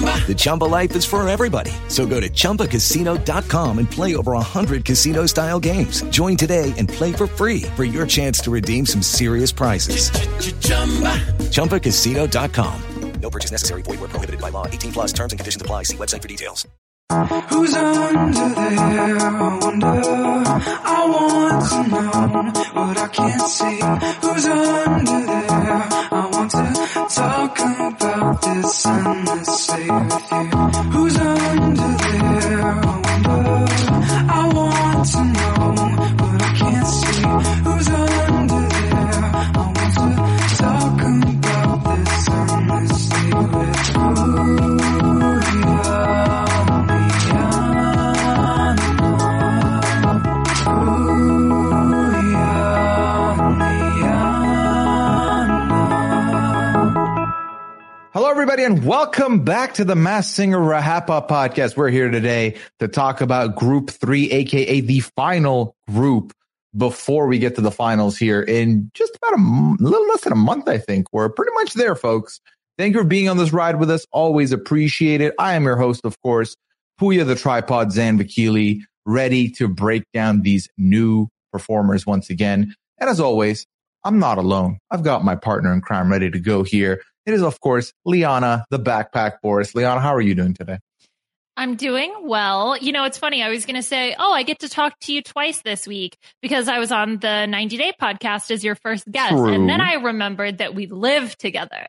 The Chumba life is for everybody. So go to ChumbaCasino.com and play over 100 casino-style games. Join today and play for free for your chance to redeem some serious prizes. ChumbaCasino.com. No purchase necessary. Void where prohibited by law. 18 plus terms and conditions apply. See website for details. Who's under there? I wonder. I want to know what I can't see. Who's under there? I want to talk with you. Who's under there? I wonder. I want to know what I can't see. Who's under there? I want to talk about this endlessly you. Hello, everybody, and welcome back to the Masked Singer Rahapa podcast. We're here today to talk about Group Three, aka the final group before we get to the finals here in just about a m- little less than a month, I think. We're pretty much there, folks. Thank you for being on this ride with us. Always appreciate it. I am your host, of course, Puya the Tripod Zanvakili, ready to break down these new performers once again. And as always, I'm not alone. I've got my partner in crime ready to go here. It is, of course, Liana, the backpack Boris. Liana, how are you doing today? I'm doing well. You know, it's funny. I was going to say, oh, I get to talk to you twice this week because I was on the 90 Day podcast as your first guest. True. And then I remembered that we live together.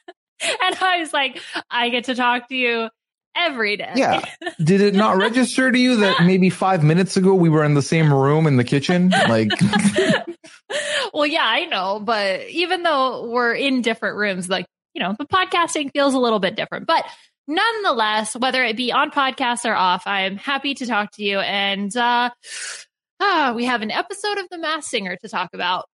and I was like, I get to talk to you every day. Yeah. Did it not register to you that maybe five minutes ago we were in the same room in the kitchen? Like, well, yeah, I know. But even though we're in different rooms, like, you know, the podcasting feels a little bit different. But nonetheless, whether it be on podcasts or off, I am happy to talk to you. And uh, ah, we have an episode of The Masked Singer to talk about.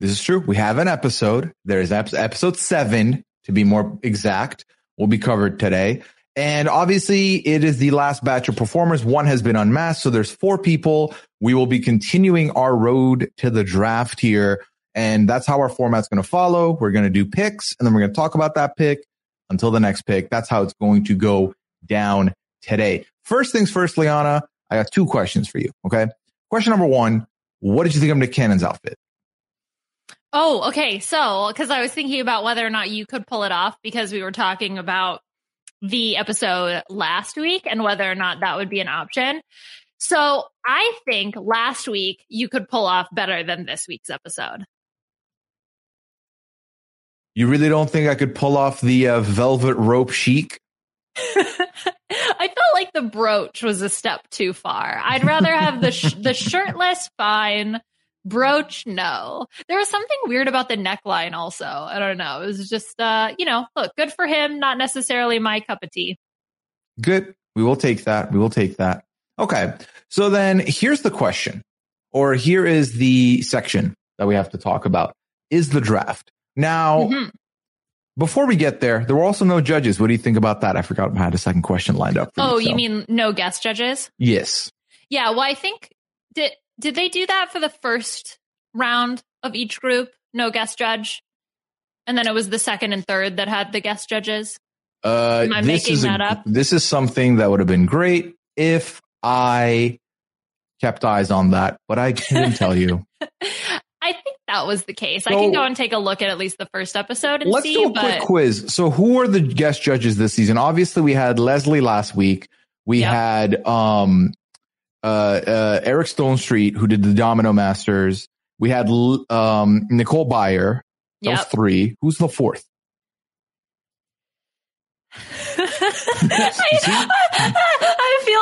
this is true. We have an episode. There is episode seven, to be more exact, will be covered today. And obviously, it is the last batch of performers. One has been unmasked. So there's four people. We will be continuing our road to the draft here. And that's how our format's going to follow. We're going to do picks and then we're going to talk about that pick until the next pick. That's how it's going to go down today. First things first, Liana, I got two questions for you. Okay. Question number one. What did you think of Nick Cannon's outfit? Oh, okay. So, because I was thinking about whether or not you could pull it off because we were talking about the episode last week and whether or not that would be an option. So, I think last week you could pull off better than this week's episode. You really don't think I could pull off the uh, velvet rope chic? I felt like the brooch was a step too far. I'd rather have the sh- the shirtless fine brooch no. There was something weird about the neckline also. I don't know. It was just uh, you know, look, good for him, not necessarily my cup of tea. Good. We will take that. We will take that. Okay. So then here's the question, or here is the section that we have to talk about is the draft. Now, Mhm. before we get there, there were also no judges. What do you think about that? I forgot I had a second question lined up. Oh, you, you mean no guest judges? yes? Yeah, well, I think did did they do that for the first round of each group? No guest judge, and then it was the second and third that had the guest judges. Uh, Am I this making is a- that up? This is something that would have been great if I kept eyes on that, but I couldn't tell you. I think that was the case. I can go and take a look at at least the first episode and Let's see. do a but quick quiz. So, who are the guest judges this season? Obviously, we had Leslie last week. We Yep. had um, uh, uh, Eric Stonestreet, who did the Domino Masters. We had um, Nicole Byer. That was three. Who's the fourth? I,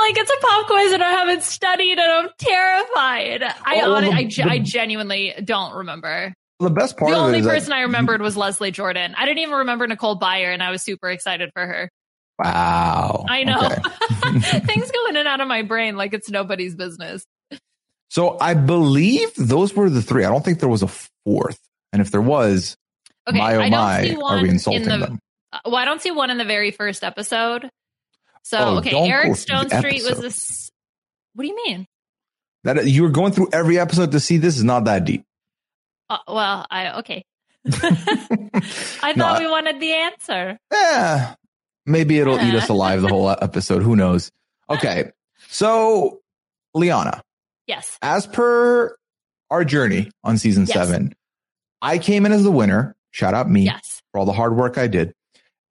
like it's a pop quiz and I haven't studied and I'm terrified. I well, hon- the- I, ge- the- I genuinely don't remember. the best part The of it only is that- person I remembered was Leslie Jordan. I didn't even remember Nicole Byer and I was super excited for her. wow. I know. Okay. Things go in and out of my brain like it's nobody's business. So I believe those were the three. I don't think there was a fourth. And if there was, Okay, my oh my, are we in insulting the them? Uh, well, I don't see one in the very first episode. So, Oh, okay, Eric Stonestreet was this. What do you mean? That you were going through every episode to see this is not that deep. Uh, well, I okay. I No, thought we wanted the answer. Eh, maybe it'll eat us alive the whole episode. Who knows? Okay. So, Liana, Yes. as per our journey on season Yes. seven, I came in as the winner. Shout out me Yes. for all the hard work I did.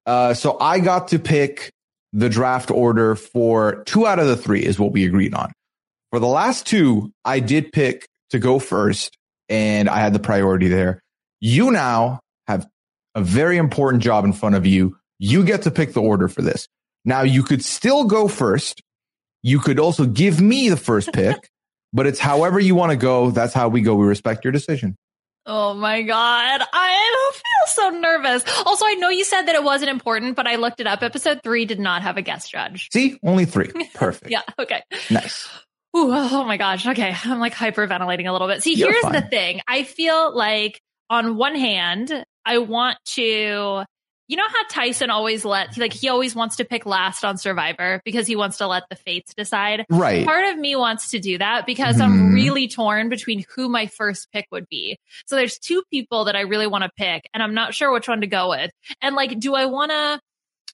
Uh, so I got to pick the draft order for two out of the three is what we agreed on. For the last two, I did pick to go first and I had the priority there. You now have a very important job in front of you. You get to pick the order for this. Now you could still go first. You could also give me the first pick, but it's however you want to go. That's how we go. We respect your decision. Oh my god, I feel so nervous. Also, I know you said that it wasn't important, but I looked it up. Episode three did not have a guest judge. See, only three. Perfect. Yeah. Okay. Nice. Ooh, oh my gosh. Okay. I'm like hyperventilating a little bit. See, You're here's fine. the thing. I feel like on one hand, I want to, you know how Tyson always let, like, he always wants to pick last on Survivor because he wants to let the fates decide. Right. Part of me wants to do that because I'm Mhm. really torn between who my first pick would be. So there's two people that I really want to pick and I'm not sure which one to go with. And like, do I want to,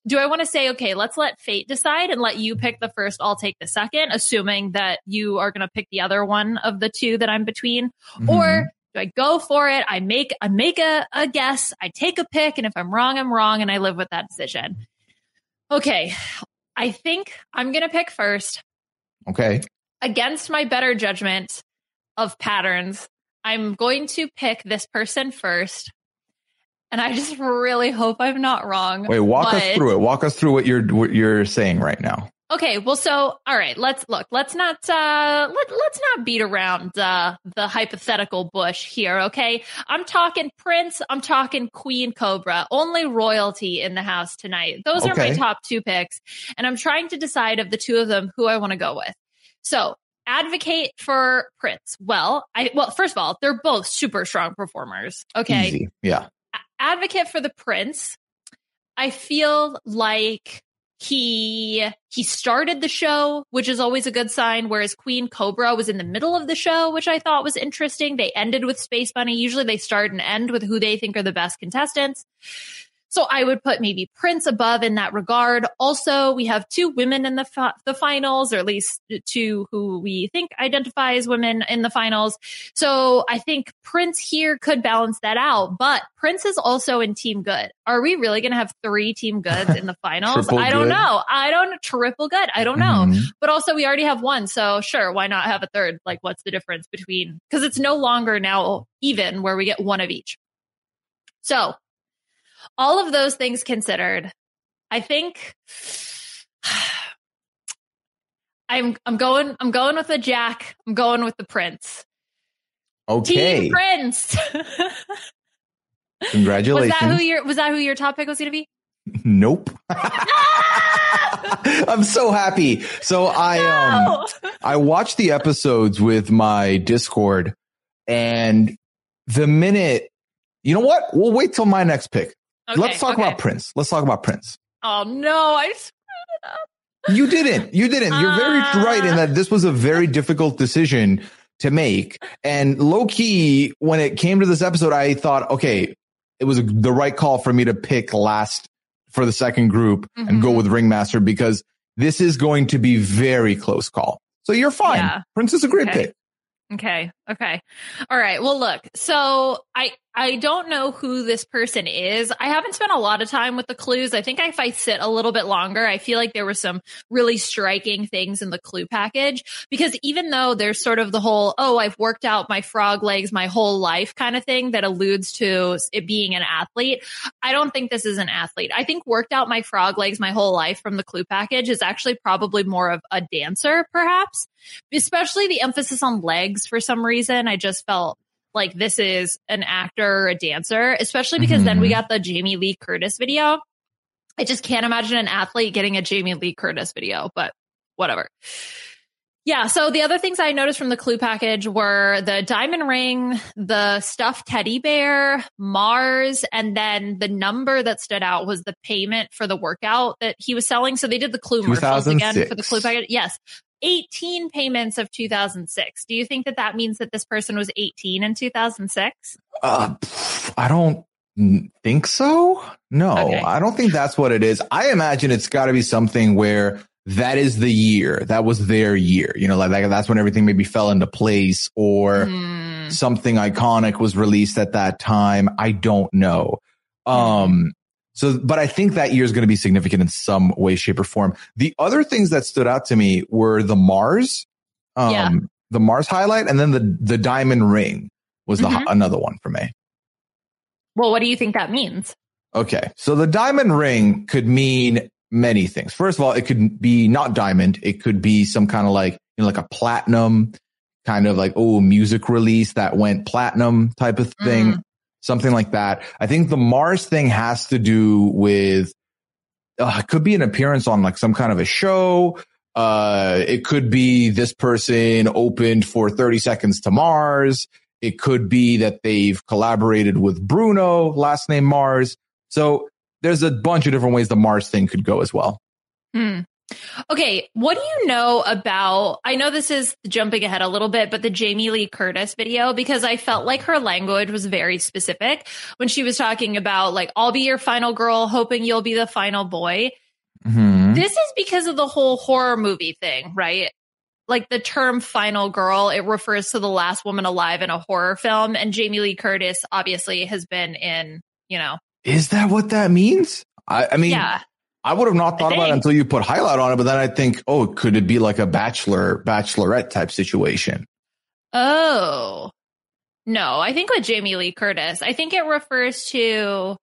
do I want to say, okay, let's let fate decide and let you pick the first, I'll take the second, assuming that you are going to pick the other one of the two that I'm between? Mhm. Or do I go for it? I make, I make a, a guess, I take a pick, and if I'm wrong, I'm wrong, and I live with that decision. Okay. I think I'm going to pick first okay. against my better judgment of patterns. I'm going to pick this person first. And I just really hope I'm not wrong. Wait, walk us through it. Walk us through what you're what you're saying right now. Okay, well, so all right, let's look. Let's not uh, let let's not beat around uh, the hypothetical bush here. Okay, I'm talking Prince. I'm talking Queen Cobra. Only royalty in the house tonight. Those are my top two picks, and I'm trying to decide of the two of them who I want to go with. So advocate for Prince. Well, I well first of all, they're both super strong performers. Okay, Easy. Yeah. advocate for the prince i feel like he he started the show which is always a good sign whereas queen cobra was in the middle of the show which i thought was interesting. They ended with space bunny. Usually they start and end with who they think are the best contestants so I would put maybe Prince above in that regard. Also, we have two women in the fi- the finals, or at least two who we think identify as women in the finals. So I think Prince here could balance that out. But Prince is also in Team Good. Are we really going to have three Team Goods in the finals? I don't good? know. I don't triple good. I don't know. Mhm. But also, we already have one. So sure, why not have a third? Like, what's the difference between? Because it's no longer now even where we get one of each. So all of those things considered, I think I'm I'm going I'm going with the Jack. I'm going with the Prince. Okay. Team Prince. was Congratulations. that who your was that who your top pick was going to be? nope. I'm so happy. So I um I watched the episodes with my Discord and the minute you know what? We'll wait till my next pick. Okay, Let's talk okay. about Prince. Let's talk about Prince. Oh no, I screwed up. You didn't. You didn't. You're very Ah. right in that this was a very difficult decision to make. And low key, when it came to this episode, I thought, okay, it was the right call for me to pick last for the second group and go Mhm. with Ringmaster because this is going to be very close call. So you're fine. Yeah. Prince is a great Okay. pick. Okay. Okay. All right. Well, look. So I I don't know who this person is. I haven't spent a lot of time with the clues. I think if I sit a little bit longer, I feel like there were some really striking things in the clue package because even though there's sort of the whole, oh, I've worked out my frog legs my whole life kind of thing that alludes to it being an athlete, I don't think this is an athlete. I think worked out my frog legs my whole life from the clue package is actually probably more of a dancer, perhaps, especially the emphasis on legs for some reason. I just felt like this is an actor or a dancer, especially because mm-hmm. then we mm-hmm. got the Jamie Lee Curtis video. I just can't imagine an athlete getting a Jamie Lee Curtis video, but whatever. Yeah. So the other things I noticed from the clue package were the diamond ring, the stuffed teddy bear, Mars, and then the number that stood out was the payment for the workout that he was selling. So they did the clue again for the clue package. Yes. 18 payments of 2006. Do you think that that means that this person was 18 in 2006? Uh, I don't think so. No, okay. I don't think that's what it is. I imagine it's got to be something where that is the year that was their year. You know, like, like that's when everything maybe fell into place or mm. something iconic was released at that time. I don't know. Um, so, but I think that year is going to be significant in some way, shape, or form. The other things that stood out to me were the Mars, um, yeah. the Mars highlight, and then the the diamond ring was the mm-hmm. another one for me. Well, what do you think that means? Okay, so the diamond ring could mean many things. First of all, it could be not diamond; it could be some kind of like you know, like a platinum kind of like oh music release that went platinum type of thing. Mm something like that. I think the Mars thing has to do with, uh, it could be an appearance on like some kind of a show. Uh, it could be this person opened for 30 seconds to Mars. It could be that they've collaborated with Bruno, last name Mars. So there's a bunch of different ways the Mars thing could go as well. Hmm. Okay, what do you know about? I know this is jumping ahead a little bit, but the Jamie Lee Curtis video, because I felt like her language was very specific when she was talking about, like, I'll be your final girl, hoping you'll be the final boy. Mm-hmm. This is because of the whole horror movie thing, right? Like the term final girl, it refers to the last woman alive in a horror film. And Jamie Lee Curtis obviously has been in, you know. Is that what that means? I, I mean, yeah. I would have not thought about it until you put highlight on it, but then I think, oh, could it be like a bachelor, bachelorette type situation? Oh, no, I think with Jamie Lee Curtis, I think it refers to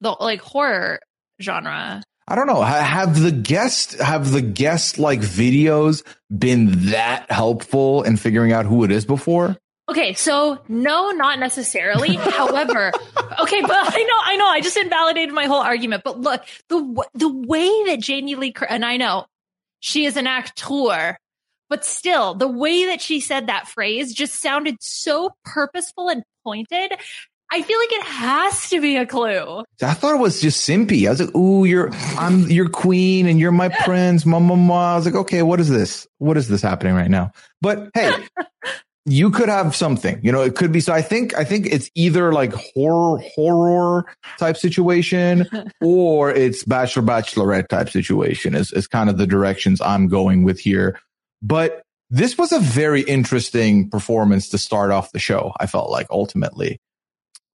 the like horror genre. I don't know. Have the guest, have the guest like videos been that helpful in figuring out who it is before? Okay, so no, not necessarily. However, okay, but I know, I know, I just invalidated my whole argument. But look, the the way that Jamie Lee and I know she is an actor, but still, the way that she said that phrase just sounded so purposeful and pointed. I feel like it has to be a clue. I thought it was just simpy. I was like, "Ooh, you're I'm your queen and you're my prince." Mama, mama. I was like, "Okay, what is this? What is this happening right now?" But hey, you could have something, you know, it could be. So I think, I think it's either like horror, horror type situation or it's bachelor, bachelorette type situation is, is kind of the directions I'm going with here. But this was a very interesting performance to start off the show. I felt like ultimately.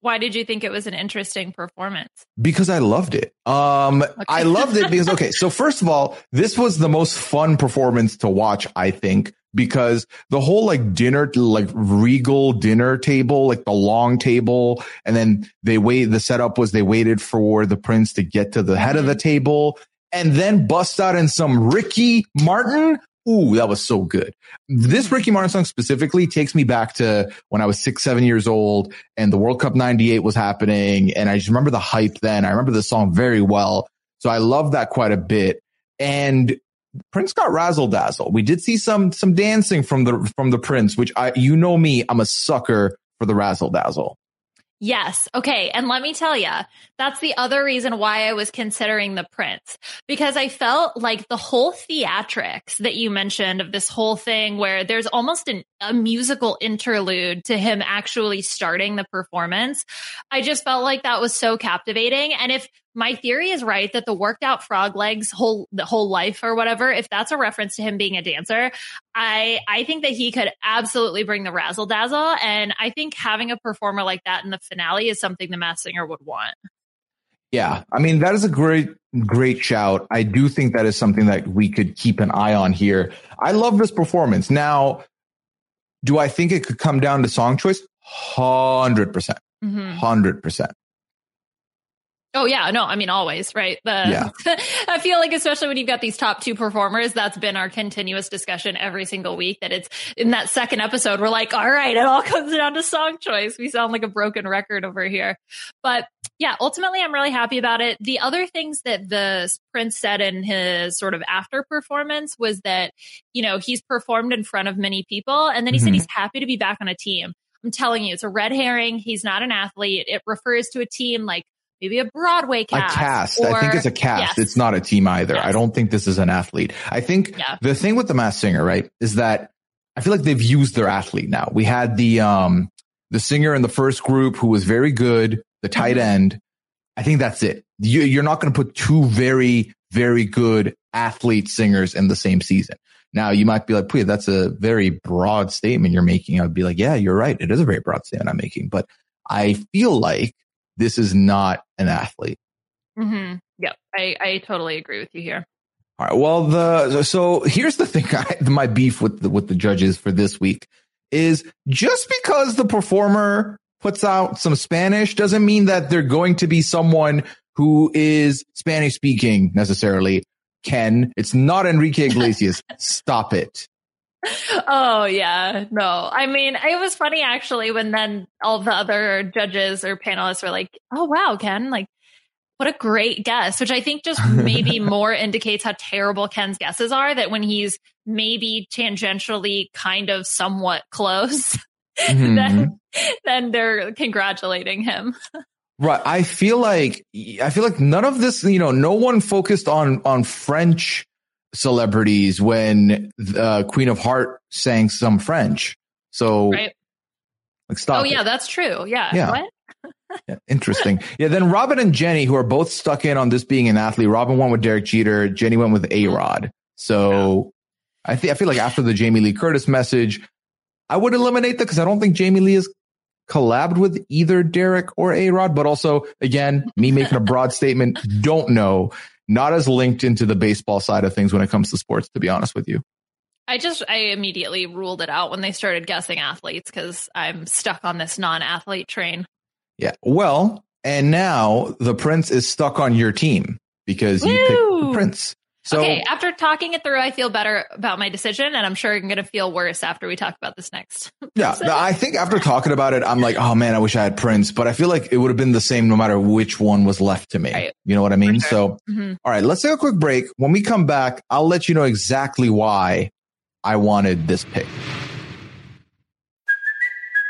Why did you think it was an interesting performance? Because I loved it. Um, okay. I loved it because, okay. So first of all, this was the most fun performance to watch, I think, because the whole like dinner, like regal dinner table, like the long table. And then they wait, the setup was they waited for the prince to get to the head of the table and then bust out in some Ricky Martin. Ooh, that was so good. This Ricky Martin song specifically takes me back to when I was six, seven years old and the World Cup 98 was happening. And I just remember the hype then. I remember the song very well. So I love that quite a bit. And Prince got razzle dazzle. We did see some some dancing from the from the Prince, which I you know me, I'm a sucker for the razzle dazzle. Yes. Okay. And let me tell you, that's the other reason why I was considering the Prince because I felt like the whole theatrics that you mentioned of this whole thing where there's almost an, a musical interlude to him actually starting the performance. I just felt like that was so captivating. And if my theory is right that the worked out frog legs whole the whole life or whatever, if that's a reference to him being a dancer, I I think that he could absolutely bring the razzle dazzle. And I think having a performer like that in the finale is something the Masked Singer would want. Yeah, I mean that is a great great shout. I do think that is something that we could keep an eye on here. I love this performance. Now, do I think it could come down to song choice? 100%. percent Mhm. 100%. Oh yeah, no, I mean always, right? The, Yeah. I feel like especially when you've got these top two performers, that's been our continuous discussion every single week. That it's in that second episode, we're like, all right, it all comes down to song choice. We sound like a broken record over here, but yeah, ultimately, I'm really happy about it. The other things that the Prince said in his sort of after performance was that you know he's performed in front of many people, and then he said Mhm. he's happy to be back on a team. I'm telling you, it's a red herring. He's not an athlete. It refers to a team like maybe a Broadway cast. a cast. I think it's a cast. Yes. It's not a team either. Yes. I don't think this is an athlete. I think Yeah. the thing with the Masked Singer, right, is that I feel like they've used their athlete now. We had the um the singer in the first group who was very good, the tight Mhm. end. I think that's it. You, you're not going to put two very very good athlete singers in the same season. Now you might be like, "Pooh, that's a very broad statement you're making." I'd be like, "Yeah, you're right. It is a very broad statement I'm making." But I feel like this is not an athlete. Mm-hmm. Yep, I, I totally agree with you here. All right. Well, the so here's the thing. I, my beef with the, with the judges for this week is just because the performer puts out some Spanish doesn't mean that they're going to be someone who is Spanish speaking necessarily. Ken, it's not Enrique Iglesias. Stop it. Oh yeah, no. I mean, it was funny actually when then all the other judges or panelists were like, "Oh wow, Ken, like what a great guess," which I think just maybe more indicates how terrible Ken's guesses are. That when he's maybe tangentially kind of somewhat close, Mhm. then then they're congratulating him. Right. I feel like I feel like none of this, you know, no one focused on on French celebrities when the Queen of Heart sang some French. So Right. like stop. oh it. yeah, that's true. Yeah. Yeah. What? Yeah, interesting. yeah, then Robin and Jenny, who are both stuck in on this being an athlete. Robin went with Derek Jeter. Jenny went with mm-hmm. A Rod. So I think I feel like after the Jamie Lee Curtis message, I would eliminate that because I don't think Jamie Lee is collabed with either Derek or A Rod. But also, again, me making a broad statement, don't know. Not as linked into the baseball side of things when it comes to sports, to be honest with you. I just I immediately ruled it out when they started guessing athletes because I'm stuck on this non-athlete train. Yeah. Well, and now the prince is stuck on your team because you picked the prince. So okay, after talking it through, I feel better about my decision, and I'm sure I'm going to feel worse after we talk about this next. yeah, So- I think after talking about it, I'm like, oh man, I wish I had Prince, but I feel like it would have been the same no matter which one was left to me. Right. You know what I mean? sure. So, Mhm. all right, let's take a quick break. When we come back, I'll let you know exactly why I wanted this pick.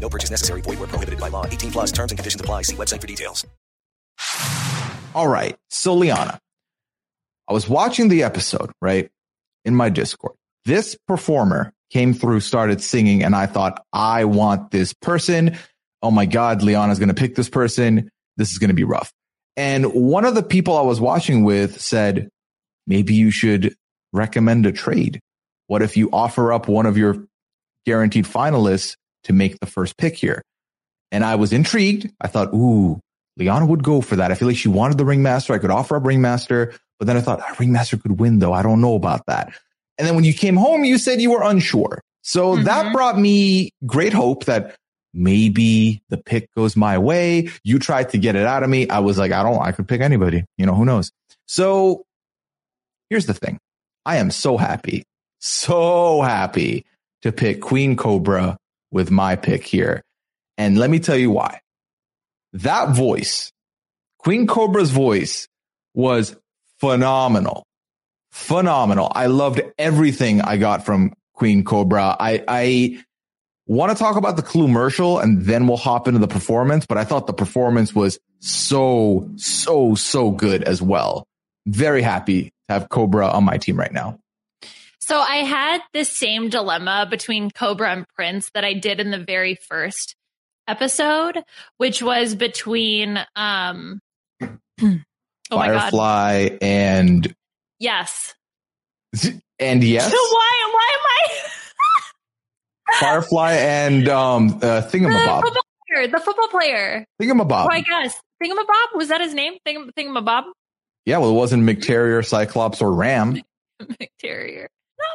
No purchase necessary. Void where prohibited by law. 18 plus terms and conditions apply. See website for details. All right. So, Liana, I was watching the episode, right? in my Discord. This performer came through, started singing, and I thought, I want this person. Oh my God, Liana's going to pick this person. This is going to be rough. And one of the people I was watching with said, maybe you should recommend a trade. What if you offer up one of your guaranteed finalists to make the first pick here? And I was intrigued. I thought, ooh, Liana would go for that. I feel like she wanted the ringmaster. I could offer up ringmaster, but then I thought ah, ringmaster could win though. I don't know about that. And then when you came home, you said you were unsure. So mm-hmm. that brought me great hope that maybe the pick goes my way. You tried to get it out of me. I was like, I don't, I could pick anybody, you know, who knows? So here's the thing. I am so happy, so happy to pick Queen Cobra with my pick here. And let me tell you why. That voice, Queen Cobra's voice was phenomenal. Phenomenal. I loved everything I got from Queen Cobra. I, I want to talk about the commercial and then we'll hop into the performance, but I thought the performance was so, so, so good as well. Very happy to have Cobra on my team right now. So I had this same dilemma between Cobra and Prince that I did in the very first episode, which was between um oh Firefly and Yes. And yes. So why why am I Firefly and um uh, Thingamabob. The football player. The football player. Thingamabob. Oh, I guess. Thingamabob? Was that his name? Thing, Thingamabob? Yeah, well, it wasn't McTerrier, Cyclops, or Ram. McTerrier.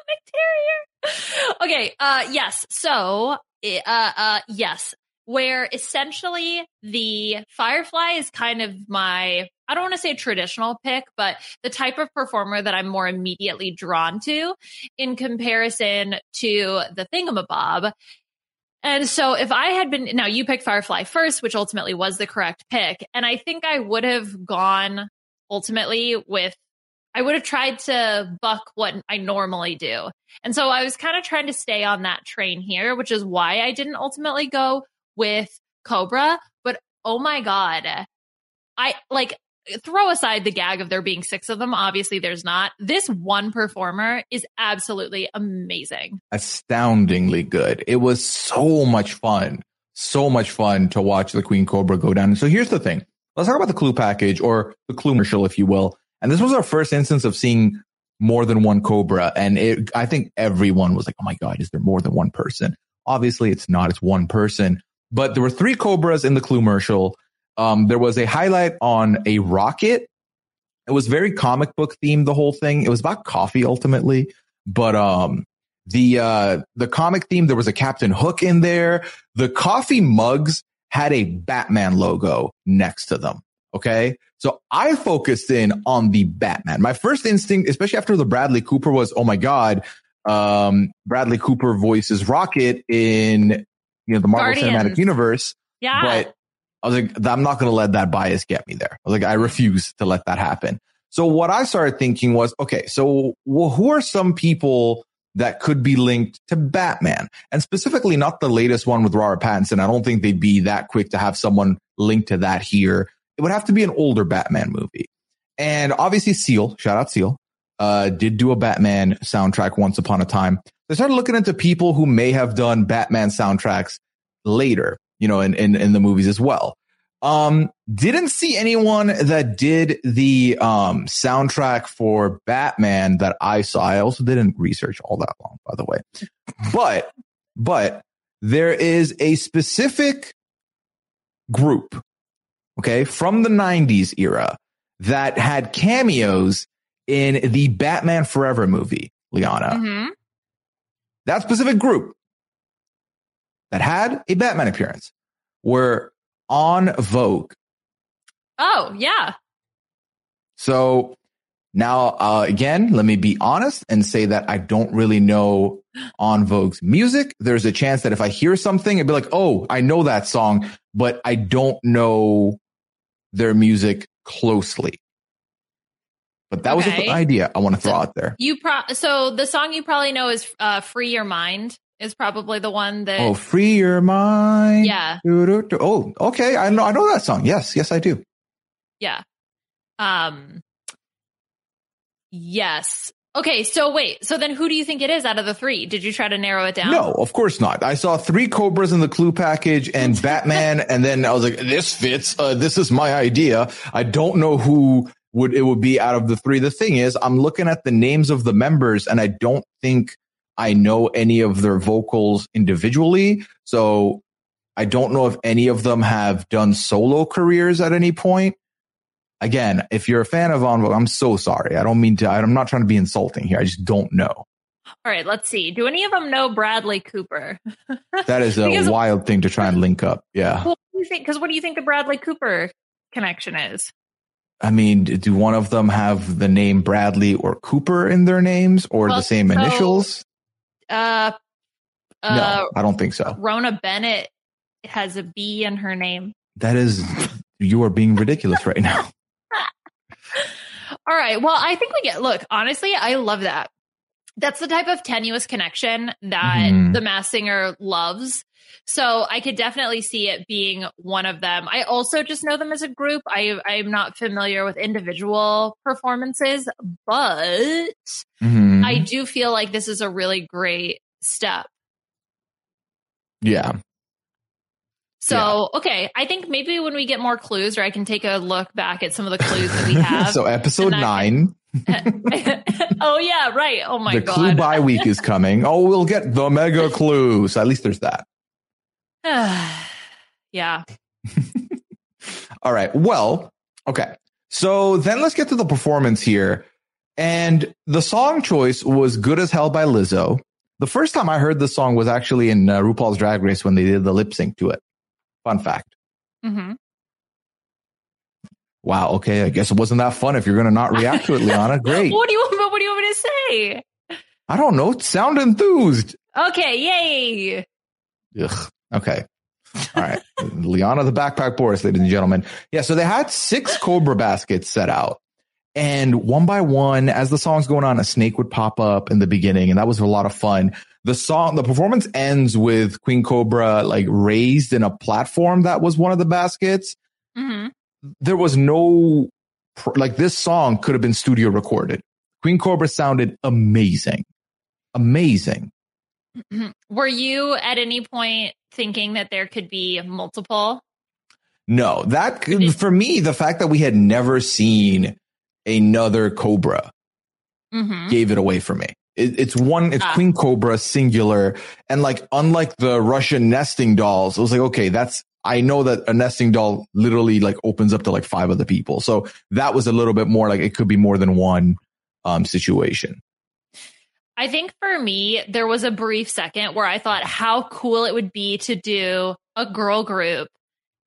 Not McTerrier. Okay. Uh, yes. So, uh, uh, yes, where essentially the Firefly is kind of my I don't want to say traditional pick, but the type of performer that I'm more immediately drawn to in comparison to the thingamabob. And so if I had been, now you picked Firefly first, which ultimately was the correct pick. And I think I would have gone ultimately with, I would have tried to buck what I normally do. And so I was kind of trying to stay on that train here, which is why I didn't ultimately go with Cobra. But oh my God, I like, throw aside the gag of there being six of them. Obviously, there's not. This one performer is absolutely amazing. Astoundingly good. It was so much fun. So much fun to watch the Queen Cobra go down. And so here's the thing. Let's talk about the clue package or the clue commercial, if you will. And this was our first instance of seeing more than one Cobra. And it, I think everyone was like, Oh my God, is there more than one person? Obviously it's not. It's one person, but there were three Cobras in the commercial. Um, there was a highlight on a rocket. It was very comic book themed, the whole thing. It was about coffee ultimately, but, um, the, uh, the comic theme, there was a Captain Hook in there. The coffee mugs had a Batman logo next to them. Okay. So I focused in on the Batman. My first instinct, especially after the Bradley Cooper was, oh my God, um, Bradley Cooper voices Rocket in, you know, the Marvel Guardians. Cinematic Universe. Yeah. But I was like, I'm not going to let that bias get me there. I was like, I refuse to let that happen. So what I started thinking was, okay, so well, who are some people that could be linked to Batman and specifically not the latest one with Robert Pattinson. I don't think they'd be that quick to have someone linked to that here. It would have to be an older Batman movie. And obviously Seal, shout out Seal, uh, did do a Batman soundtrack once upon a time. I started looking into people who may have done Batman soundtracks later you know, in, in, in the movies as well. Um, didn't see anyone that did the um soundtrack for Batman that I saw. I also didn't research all that long, by the way. But but there is a specific group, okay, from the 90s era that had cameos in the Batman Forever movie, Liana. Mm-hmm. That specific group that had a Batman appearance were En Vogue. Oh, yeah. So now, uh, again, let me be honest and say that I don't really know En Vogue's music. There's a chance that if I hear something, it'd be like, oh, I know that song, but I don't know their music closely. But that was Okay. an idea I want to throw out there. You pro- so the song you probably know is uh, "Free Your Mind" is probably the one that. Oh, free your mind. Yeah. Oh, okay. I know. I know that song. Yes. Yes, I do. Yeah. Um. Yes. Okay, so wait. So then who do you think it is out of the three? Did you try to narrow it down? No, of course not. I saw three Cobras in the clue package and Batman, and then I was like, this fits. Uh, this is my idea. I don't know who would it would be out of the three. The thing is, I'm looking at the names of the members, and I don't think I know any of their vocals individually. So I don't know if any of them have done solo careers at any point again, if you're a fan of On I'm so sorry. I don't mean to, I'm not trying to be insulting here. I just don't know. All right, let's see. Do any of them know Bradley Cooper? That is a Because- wild thing to try and link up. Yeah. What do you think? Because what do you think the Bradley Cooper connection is? I mean, do one of them have the name Bradley or Cooper in their names or Well, the same so- initials? Uh, uh, no, I don't think so. Rhona Bennett has a B in her name. That is, you are being ridiculous right now. All right. Well, I think we get, look, honestly, I love that. That's the type of tenuous connection that Mhm. the Masked Singer loves. So I could definitely see it being one of them. I also just know them as a group. I, I'm not familiar with individual performances, but Mhm. I do feel like this is a really great step. yeah. So, okay. I think maybe when we get more clues, or I can take a look back at some of the clues that we have. so episode nine, oh, yeah. Right. Oh, my the God. clue by week is coming. Oh, we'll get the mega clue. So at least there's that. yeah. All right. Well, okay. So then let's get to the performance here. And the song choice was Good as Hell by Lizzo. The first time I heard this song was actually in uh, RuPaul's Drag Race when they did the lip sync to it. Fun fact. hmm Wow. Okay. I guess it wasn't that fun if you're going to not react to it, Liana. Great. What do you want? What do you want me to say? I don't know. Sound enthused. Okay, yay! Ugh. Okay. All right. Liana the backpack Boris, ladies and gentlemen. Yeah. So they had six Cobra baskets set out. And one by one, as the song's going on, a snake would pop up in the beginning. And that was a lot of fun. The song, the performance ends with Queen Cobra like raised in a platform that was one of the baskets. hmm There was no, like this song could have been studio recorded. Queen Cobra sounded amazing. Amazing. Were you at any point thinking that there could be multiple? No, that for me, the fact that we had never seen another Cobra hmm gave it away for me. It, it's one, it's Ah. Queen Cobra singular. And like, unlike the Russian nesting dolls, it was like, okay, that's, I know that a nesting doll literally like opens up to like five other people. So that was a little bit more like it could be more than one, um, situation. I think for me, there was a brief second where I thought how cool it would be to do a girl group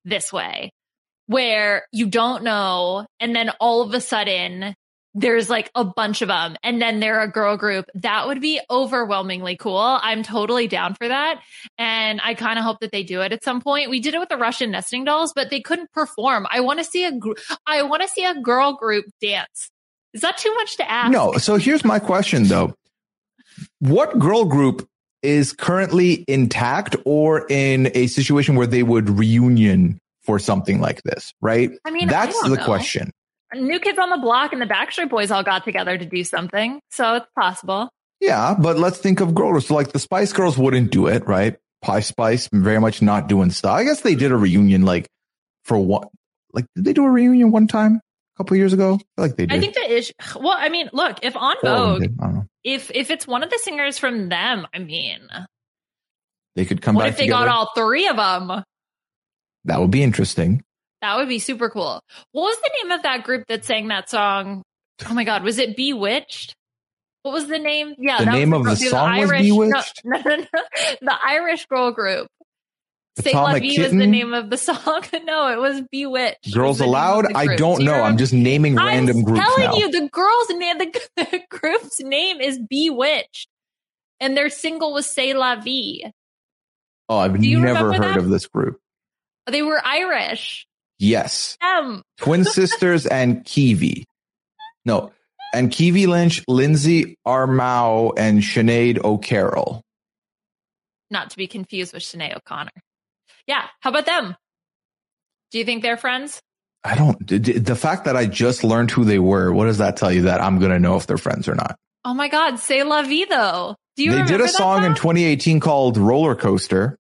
this way, where you don't know, and then all of a sudden there's like a bunch of them, and then they're a girl group. That would be overwhelmingly cool. I'm totally down for that. And I kind of hope that they do it at some point. We did it with the Russian nesting dolls, but they couldn't perform. I want to see a gr- I want to see a girl group dance. Is that too much to ask? No. So here's my question though. What girl group is currently intact or in a situation where they would reunion for something like this, right? I mean, that's don't the know. question. New Kids on the Block and the Backstreet Boys all got together to do something, so it's possible. Yeah, but let's think of girl groups. So like the Spice Girls wouldn't do it, right? Posh Spice very much not doing stuff. I guess they did a reunion like for what? Like did they do a reunion one time a couple years ago? I like they did. I think the issue. Well, I mean, look, if on Four of them Vogue, did. I don't know. if if it's one of the singers from them, I mean, They could come what back if they together. got all three of them? that would be interesting. That would be super cool. What was the name of that group that sang that song? Oh my God, was it B*Witched? What was the name? Yeah, The name was of the the song was Irish, B*Witched? No, no, no, the Irish girl group. Say Vie was the name of the song. no, it was B*Witched. Girls was the Allowed? I don't Do know. I'm just naming random I'm groups telling now. you, the girls name the, the group's name is B*Witched, and their single was "C'est la Vie." oh, I've never heard that? of this group. They were Irish. Yes. Um, Twin Sisters and Kiwi. No. And Keavy Lynch, Lindsay Armaou, and Sinead O'Carroll. not to be confused with Sinead O'Connor. Yeah, how about them? Do you think they're friends? I don't, the fact that I just learned who they were, what does that tell you that I'm going to know if they're friends or not? Oh my God, C'est la vie though. Do you they remember did a that song in 2018 called Roller Coaster.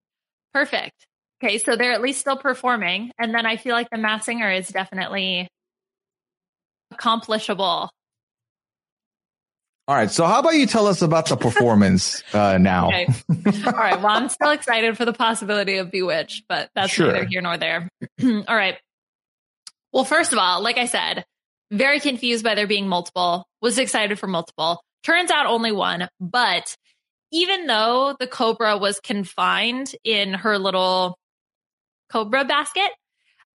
Perfect. Okay, so they're at least still performing, and then I feel like the Masked Singer is definitely accomplishable. All right. So how about you tell us about the performance uh, now? Okay. All right. Well, I'm still excited for the possibility of B*Witched, but that's Sure. neither here nor there. all right. Well, first of all, like I said, very confused by there being multiple, was excited for multiple. Turns out only one, but even though the Cobra was confined in her little Cobra basket,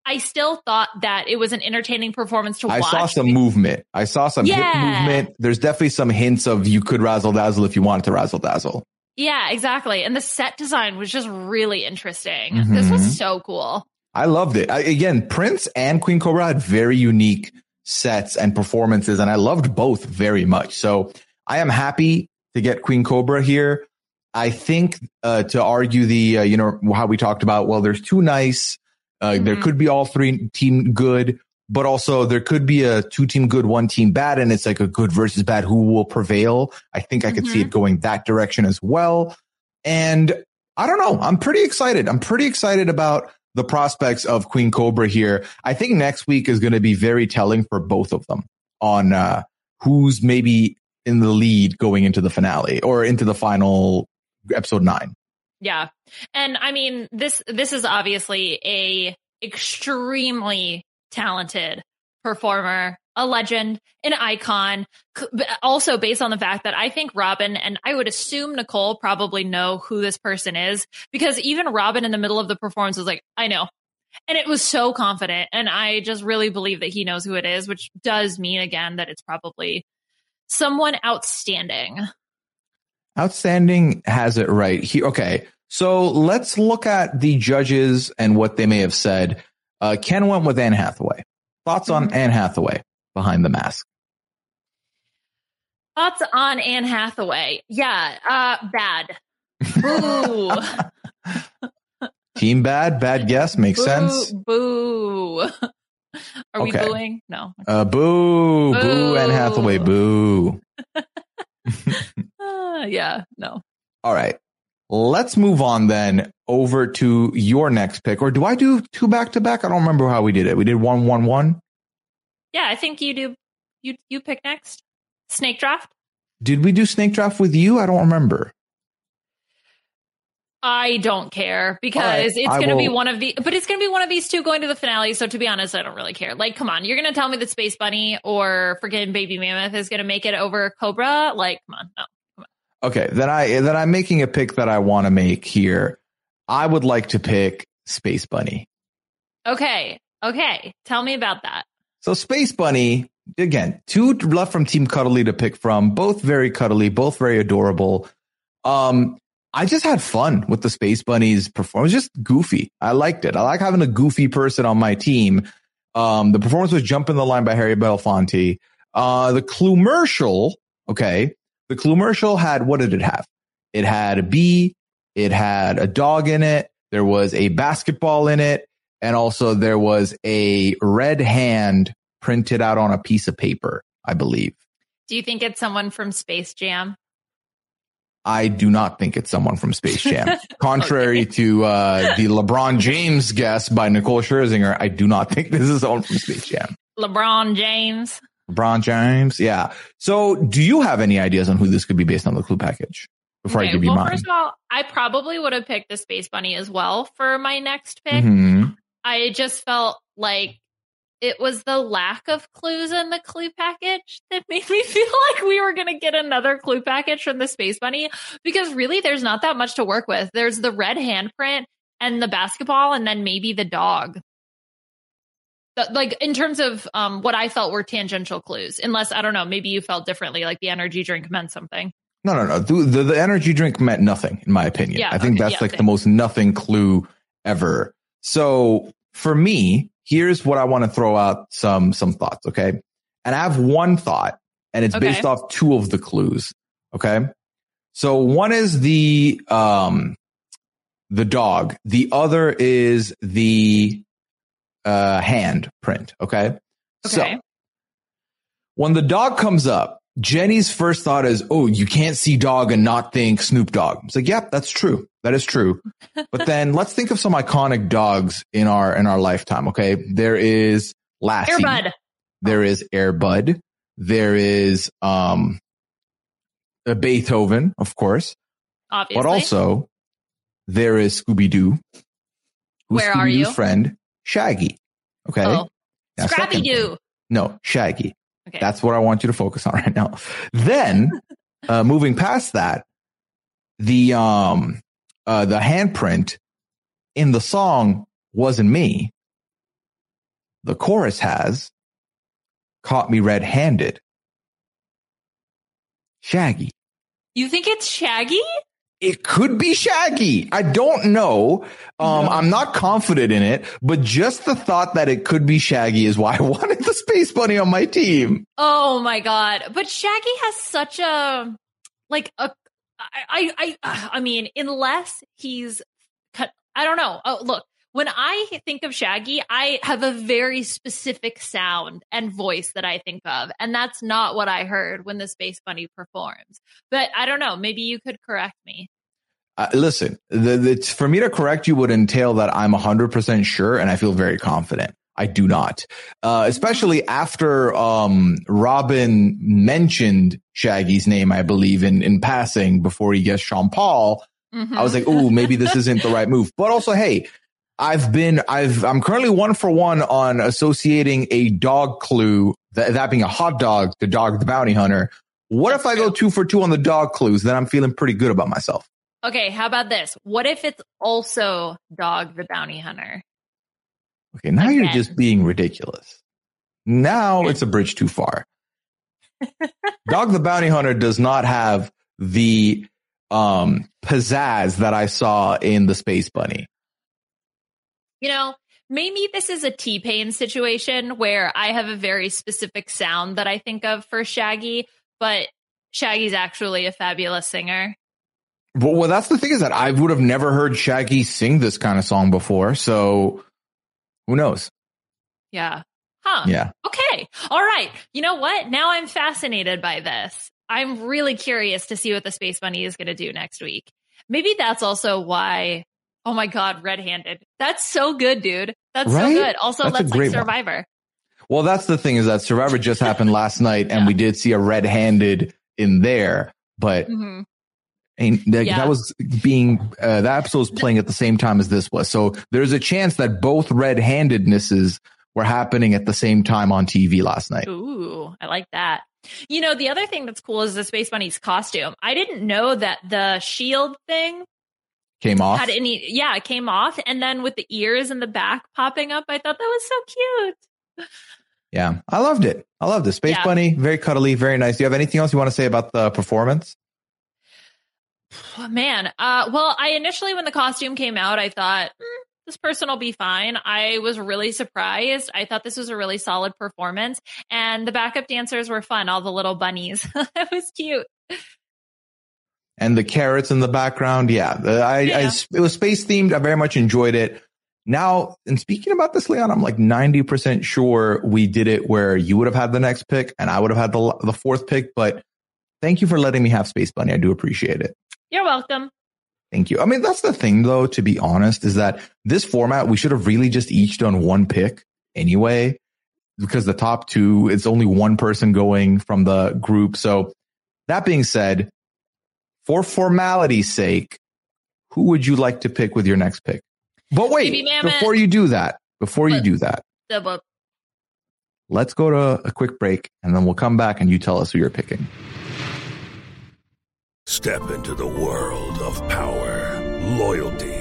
I still thought that it was an entertaining performance to I watch. I saw some movement. I saw some hip Yeah. movement. There's definitely some hints of you could razzle dazzle if you wanted to razzle dazzle. Yeah, exactly. And the set design was just really interesting. This Mhm. was so cool. I loved it. I, again, Prince and Queen Cobra had very unique sets and performances, and I loved both very much. So I am happy to get Queen Cobra here. I think uh, to argue the, uh, you know, how we talked about, well, there's two nice. Uh, There Mm-hmm. could be all three team good, but also there could be a two team good, one team bad, and it's like a good versus bad. Who will prevail? I think I could see Mhm. it going that direction as well. And I don't know. I'm pretty excited. I'm pretty excited about the prospects of Queen Cobra here. I think next week is going to be very telling for both of them on uh, who's maybe in the lead going into the finale or into the final episode nine. Yeah. And I mean, this, this is obviously a extremely talented performer, a legend, an icon. Also based on the fact that I think Robin and I would assume Nicole probably know who this person is because even Robin in the middle of the performance was like, I know. And it was so confident. And I just really believe that he knows who it is, which does mean again that it's probably someone outstanding. Outstanding has it right here. Okay. So let's look at the judges and what they may have said. Uh, Ken went with Anne Hathaway. Thoughts on Anne Hathaway behind the mask? Thoughts on Anne Hathaway? Yeah, uh, bad. Boo. Team bad, bad guess makes boo, sense. Boo. Are we booing? No. Uh, boo, boo, Anne Hathaway, boo. Yeah, no. All right. Let's move on then over to your next pick. Or do I do two back to back? I don't remember how we did it. We did one, one, one. Yeah, I think you do. You you pick next. Snake draft. Did we do snake draft with you? I don't remember. I don't care because right, it's going to be one of the, but it's going to be one of these two going to the finale. So to be honest, I don't really care. Like, come on, you're going to tell me that Space Bunny or freaking Baby Mammoth is going to make it over Cobra? Like, come on, no. Okay. Then I, then I'm making a pick that I want to make here. I would like to pick Space Bunny. Okay, okay, tell me about that. So Space Bunny, again, two left from Team Cuddly to pick from, both very cuddly, both very adorable. Um, I just had fun with the Space Bunny's performance, just goofy. I liked it. I like having a goofy person on my team. Um, the performance was Jump in the Line by Harry Belafonte. Uh, the commercial, okay. The clue commercial had, what did it have? It had a bee. It had a dog in it. There was a basketball in it. And also there was a red hand printed out on a piece of paper, I believe. Do you think it's someone from Space Jam? I do not think it's someone from Space Jam. Contrary to uh, the LeBron James guess by Nicole Scherzinger, I do not think this is someone from Space Jam. LeBron James. LeBron James, yeah. So, do you have any ideas on who this could be based on the clue package? Before I Okay, give you well, mine. first of all, I probably would have picked the Space Bunny as well for my next pick. Mhm. I just felt like it was the lack of clues in the clue package that made me feel like we were going to get another clue package from the Space Bunny because really there's not that much to work with. There's the red handprint and the basketball and then maybe the dog. Like in terms of um, what I felt were tangential clues, unless I don't know, maybe you felt differently, like the energy drink meant something. No, no, no. The, the, the energy drink meant nothing, in my opinion. Yeah, I think okay, that's yeah, like the most nothing clue ever. So for me, here's what I want to throw out some some thoughts. Okay, and I have one thought, and it's Okay. based off two of the clues. Okay, so one is the um the dog. The other is the uh hand print. Okay, so when the dog comes up, Jenny's first thought is, "Oh, you can't see dog and not think Snoop Dogg." It's like, "Yep, that's true. That is true." but then let's think of some iconic dogs in our in our lifetime. Okay, there is Lassie. Airbud. There is Airbud. There is um, a Beethoven, of course, Obviously. but also there is Scooby Doo. Where are you? Friend Shaggy. Okay. Oh. Scrappy Doo. No, Shaggy. Okay. That's what I want you to focus on right now. Then, uh, moving past that, the um, uh, the handprint in the song wasn't me. The chorus has caught me red-handed. Shaggy. You think it's Shaggy? It could be Shaggy. I don't know. Um, I'm not confident in it, but just the thought that it could be Shaggy is why I wanted the Space Bunny on my team. Oh my god! But Shaggy has such a like a I I I, I mean, unless he's cut. I don't know. Oh, look. When I think of Shaggy, I have a very specific sound and voice that I think of, and that's not what I heard when the Space Bunny performs. But I don't know. Maybe you could correct me. Uh, listen, the, the, for me to correct you would entail that I'm 100% sure and I feel very confident. I do not. Uh, especially after um, Robin mentioned Shaggy's name, I believe, in, in passing before he gets Sean Paul. Mm-hmm. I was like, oh, maybe this isn't the right move. But also, hey, I've been, I've, I'm currently one for one on associating a dog clue, that, that being a hot dog to Dog the Bounty Hunter. What if I go two for two on the dog clues? Then I'm feeling pretty good about myself. Okay, how about this? What if it's also Dog the Bounty Hunter? Okay, now you're just being ridiculous. Now it's a bridge too far. Dog the Bounty Hunter does not have the um pizzazz that I saw in the Space Bunny. You know, maybe this is a T Pain situation where I have a very specific sound that I think of for Shaggy, but Shaggy's actually a fabulous singer. Well, well, that's the thing is that I would have never heard Shaggy sing this kind of song before. So who knows? Yeah. Huh. Yeah. Okay. All right. You know what? Now I'm fascinated by this. I'm really curious to see what the Space Bunny is going to do next week. Maybe that's also why. Oh my God, red handed. That's so good, dude. That's Right? so good. Also, That's let's like great one. Survivor. Well, that's the thing is that Survivor just happened last night and we did see a red handed in there, but Mhm. And that, Yeah. that was being uh, that episode was playing at the same time as this was. So there's a chance that both red-handednesses were happening at the same time on TV last night. Ooh, I like that. You know, the other thing that's cool is the Space Bunny's costume. I didn't know that the shield thing Came off. had any. Yeah, it came off, and then with the ears and the back popping up, I thought that was so cute. Yeah, I loved it. I loved it. Space Yeah. Bunny, very cuddly, very nice. Do you have anything else you want to say about the performance? Oh, man, uh, well, I initially when the costume came out, I thought "Hmm, this person will be fine. I was really surprised. I thought this was a really solid performance, and the backup dancers were fun. All the little bunnies, it was cute. And the carrots in the background, yeah, the- I, I- it was space themed. I very much enjoyed it. Now, and speaking about this, Leon, I'm like 90% sure we did it where you would have had the next pick and I would have had the, the fourth pick, but thank you for letting me have Space Bunny. I do appreciate it. You're welcome. Thank you. I mean, that's the thing though, to be honest, is that this format, we should have really just each done one pick anyway, because the top two, it's only one person going from the group. So that being said, for formality's sake, who would you like to pick with your next pick? But wait, before you do that, before you do that, Double. let's go to a quick break and then we'll come back and you tell us who you're picking. Step into the world of power, loyalty,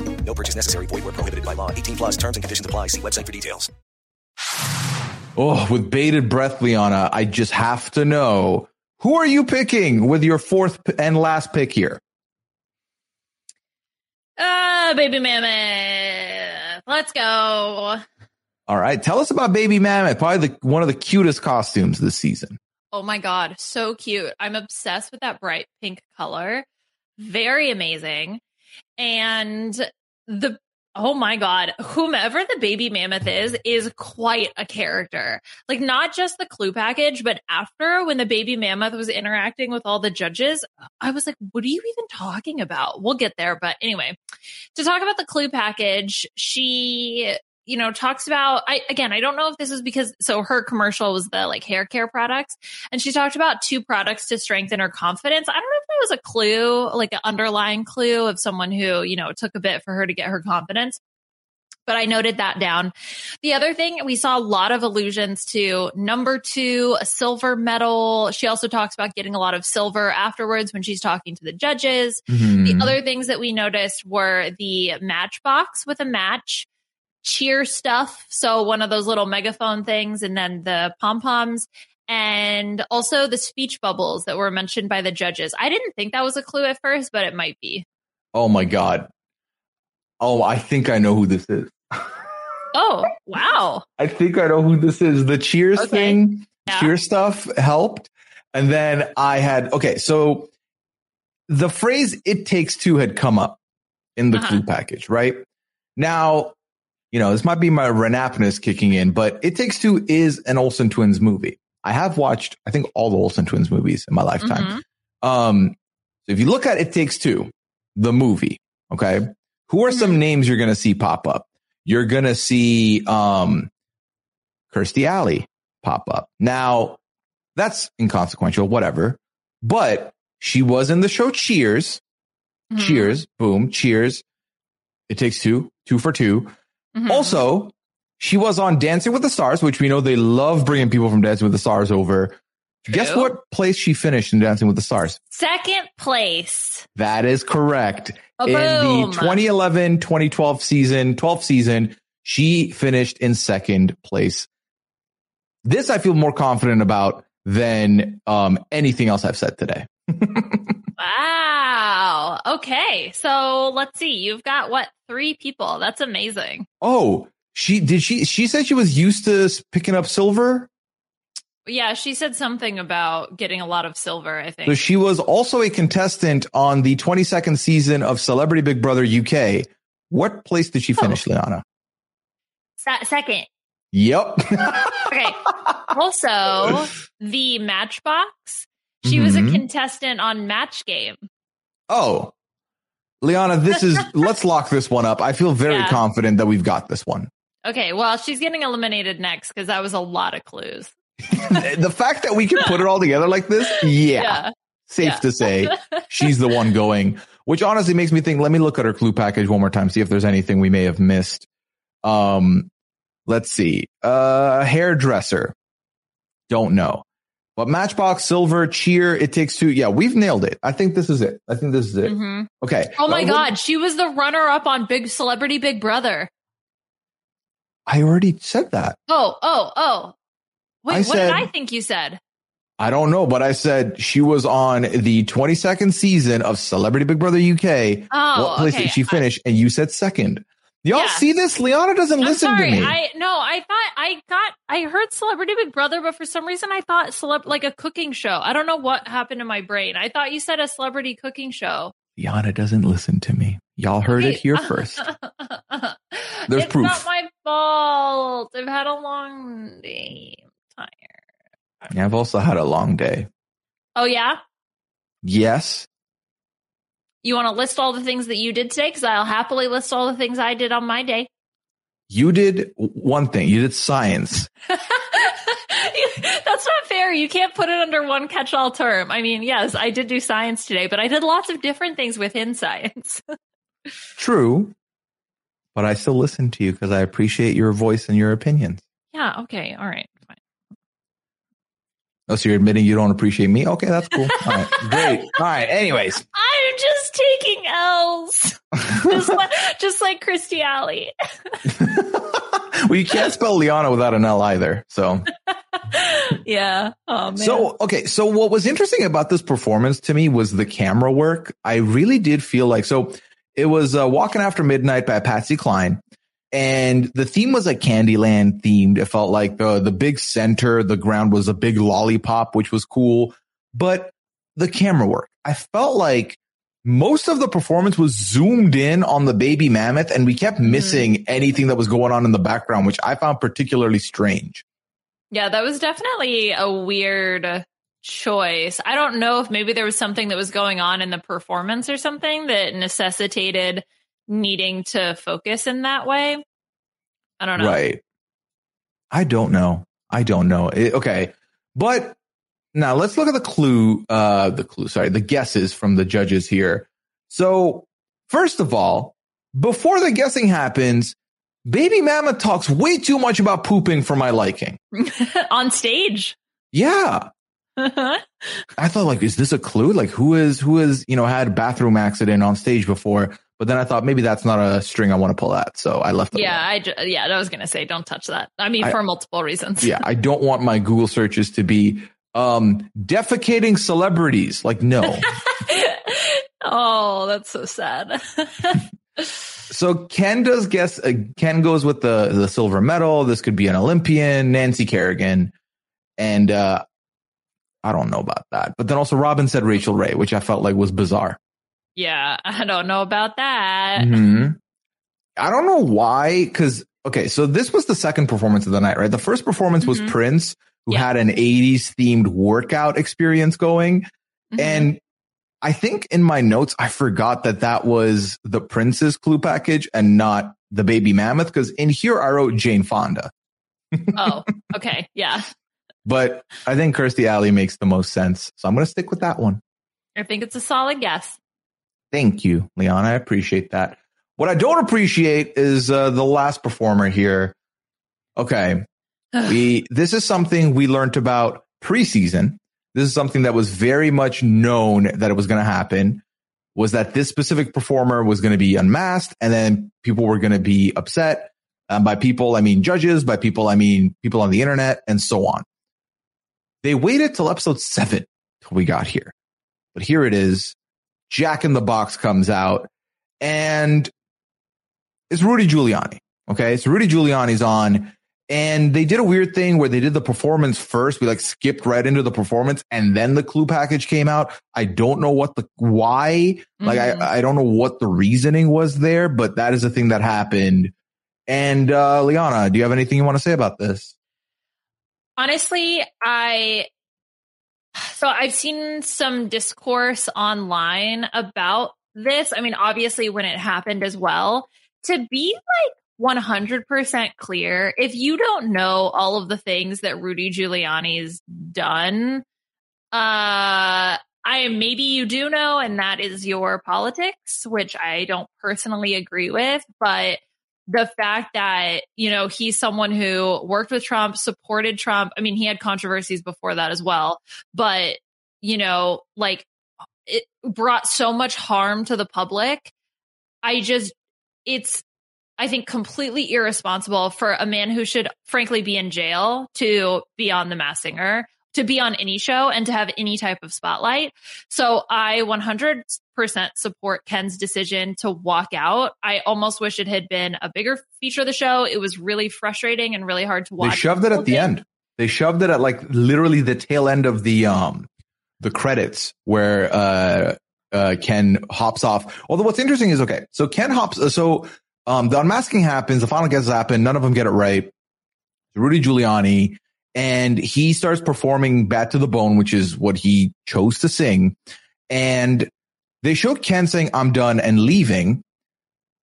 No purchase necessary. Void where prohibited by law. 18 plus terms and conditions apply. See website for details. Oh, with bated breath, Liana, I just have to know who are you picking with your fourth and last pick here? Ah, baby mammoth. Let's go. All right, tell us about Baby Mammoth, probably the, one of the cutest costumes this season. Oh my God. So cute. I'm obsessed with that bright pink color. Very amazing. And the, oh my God, whomever the baby mammoth is, is quite a character. Like, not just the clue package, but after when the baby mammoth was interacting with all the judges, I was like, what are you even talking about? We'll get there. But anyway, to talk about the clue package, she you know talks about i again i don't know if this is because so her commercial was the like hair care products and she talked about two products to strengthen her confidence i don't know if that was a clue like an underlying clue of someone who you know it took a bit for her to get her confidence but I noted that down. The other thing, we saw a lot of allusions to number two, a silver medal. She also talks about getting a lot of silver afterwards when she's talking to the judges. Mhm. The other things that we noticed were the matchbox with a match, cheer stuff. So one of those little megaphone things, and then the pom poms. And also the speech bubbles that were mentioned by the judges. I didn't think that was a clue at first, but it might be. Oh my God. Oh, I think I know who this is. Oh, wow. I think I know who this is. The cheers Okay. thing, Yeah. cheer stuff helped. And then I had, okay, so the phrase it takes two had come up in the Uh-huh. clue package, right? Now, you know, this might be my Renapness kicking in, but It Takes Two is an Olsen Twins movie. I have watched, I think, all the Olsen Twins movies in my lifetime. Mhm. Um, so if you look at It Takes Two, the movie, okay, who are some names you're going to see pop up? You're going to see um, Kirstie Alley pop up. Now, that's inconsequential, whatever. But she was in the show Cheers. Mhm. Cheers, boom, Cheers. It Takes Two, two for 2 Mhm. Also, she was on Dancing with the Stars, which we know they love bringing people from Dancing with the Stars over. Guess what place she finished in Dancing with the Stars? Second place. That is correct. A in boom. the 2011 2012 season, 12th season, she finished in second place. This I feel more confident about than um, anything else I've said today. Wow. Okay. So let's see. You've got what? Three people. That's amazing. Oh, she did she she said she was used to picking up silver. Yeah. She said something about getting a lot of silver, I think. So she was also a contestant on the 22nd season of Celebrity Big Brother UK. What place did she oh. finish, Liana? Se- second. Yep. Okay. also, the Matchbox. She mm-hmm. was a. contestant on Match Game. oh, Liana, this is let's lock this one up. I feel very Yeah. confident that we've got this one. Okay. Well, she's getting eliminated next because that was a lot of clues. the fact that we can put it all together like this, yeah, Yeah. safe Yeah. to say she's the one going. Which honestly makes me think. Let me look at her clue package one more time, see if there's anything we may have missed. Um, let's see. Uh, hairdresser, don't know. But Matchbox, Silver, Cheer, It Takes Two. Yeah, we've nailed it. I think this is it. I think this is it. Mhm. Okay. Oh my Well, God. She was the runner up on Big Celebrity Big Brother. I already said that. Oh, oh, oh. Wait, I what said- did I think you said? I don't know, but I said she was on the 22nd season of Celebrity Big Brother UK. Oh, what place okay. did she finish? And you said second. Y'all Yeah. see this? Liana doesn't I'm listen sorry. to me. I no, I thought I got I heard Celebrity Big Brother, but for some reason I thought celeb like a cooking show. I don't know what happened to my brain. I thought you said a celebrity cooking show. Liana doesn't listen to me. Y'all heard it here first. There's it's proof. not my fault. I've had a long day. I'm tired. Yeah, I've also had a long day. Oh yeah? Yes. You want to list all the things that you did today? Because I'll happily list all the things I did on my day. You did one thing. You did science. That's not fair. You can't put it under one catch all term. I mean, yes, I did do science today, but I did lots of different things within science. True. But I still listen to you because I appreciate your voice and your opinions. yeah, okay, all right. Oh, so you're admitting you don't appreciate me? Okay, that's cool. All right, great. All right. Anyways, I'm just taking L's. just, like, just like Kirstie Alley. well, you can't spell Liana without an L either. So, yeah. Oh so okay. So what was interesting about this performance to me was the camera work. I really did feel like so. It was uh, "Walking After Midnight" by Patsy Cline, and the theme was like Candyland themed. It felt like the the big center, the ground was a big lollipop, which was cool. But the camera work, I felt like most of the performance was zoomed in on the baby mammoth, and we kept mm-hmm. missing anything that was going on in the background, which I found particularly strange. Yeah, that was definitely a weird choice. I don't know if maybe there was something that was going on in the performance or something that necessitated needing to focus in that way. I don't know. Right. I don't know. I don't know. It- okay. But now let's look at the clue, uh, the clue, sorry, the guesses from the judges here. So first of all, before the guessing happens, Baby Mama talks way too much about pooping for my liking. on stage. Yeah. I thought like, is this a clue? Like who is, who has, you know, had bathroom accident on stage before? But then I thought maybe that's not a string I want to pull at. So I left it. yeah, I ju- yeah, I was gonna say don't touch that. I mean, I- for multiple reasons. yeah, I don't want my Google searches to be um defecating celebrities. Like no. oh, that's so sad. so Ken does guess uh, Ken goes with the the silver medal. This could be an Olympian, Nancy Kerrigan. And uh I don't know about that. But then also Robin said Rachael Ray, which I felt like was bizarre. Yeah, I don't know about that. Mhm. I don't know why, because okay, so this was the second performance of the night, right? The first performance was Mhm. Prince, who had an 80s themed workout experience going. Mm-hmm. And I think in my notes, I forgot that that was the Prince's clue package and not the baby mammoth. Because in here, I wrote Jane Fonda, oh, okay, yeah. but I think Kirstie Alley makes the most sense. So I'm going to stick with that one. I think it's a solid guess. Thank you, Leon. I appreciate that. What I don't appreciate is uh, the last performer here. Okay. we this is something we learned about preseason. This is something that was very much known that it was going to happen was that this specific performer was going to be unmasked and then people were going to be upset. Um, by people, I mean judges. By people, I mean people on the internet and so on. They waited till episode seven till we got here. But here it is. Jack in the Box comes out and it's Rudy Giuliani. Okay. So Rudy Giuliani's on and they did a weird thing where they did the performance first. We like skipped right into the performance and then the clue package came out. I don't know what the, why, like Mhm. I, I don't know what the reasoning was there, but that is a thing that happened. And, uh, Liana, do you have anything you want to say about this? Honestly, I so I've seen some discourse online about this. I mean, obviously when it happened as well. To be like 100% clear, if you don't know all of the things that Rudy Giuliani's done, uh I maybe you do know and that is your politics, which I don't personally agree with, but the fact that, you know, he's someone who worked with Trump, supported Trump. I mean, he had controversies before that as well, but, you know, like it brought so much harm to the public. I just, it's, I think completely irresponsible for a man who should frankly be in jail to be on The Masked Singer, to be on any show and to have any type of spotlight. So I 100% support Ken's decision to walk out. I almost wish it had been a bigger feature of the show. It was really frustrating and really hard to watch. They shoved it at the end. They shoved it at like literally the tail end of the um the credits where uh uh Ken hops off. Although what's interesting is okay, so Ken hops. uh, So um the unmasking happens. The final guesses happen. None of them get it right. Rudy Giuliani and he starts performing "Bad to the Bone," which is what he chose to sing. And they showed Ken saying, "I'm done" and leaving.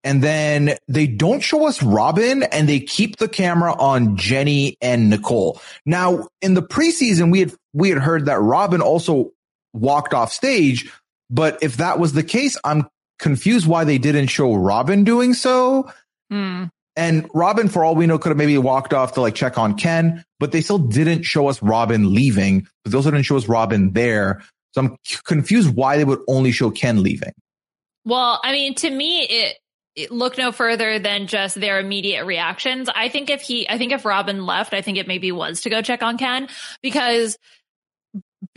and then they don't show us Robin and they keep the camera on Jenny and Nicole. Now, in the preseason, we had, we had heard that Robin also walked off stage. But if that was the case, I'm confused why they didn't show Robin doing so. Hmm. And Robin, for all we know, could have maybe walked off to like check on Ken, but they still didn't show us Robin leaving, but they also didn't show us Robin there. So I'm confused why they would only show Ken leaving. Well, I mean, to me, it, it look no further than just their immediate reactions. I think if he, I think if Robin left, I think it maybe was to go check on Ken because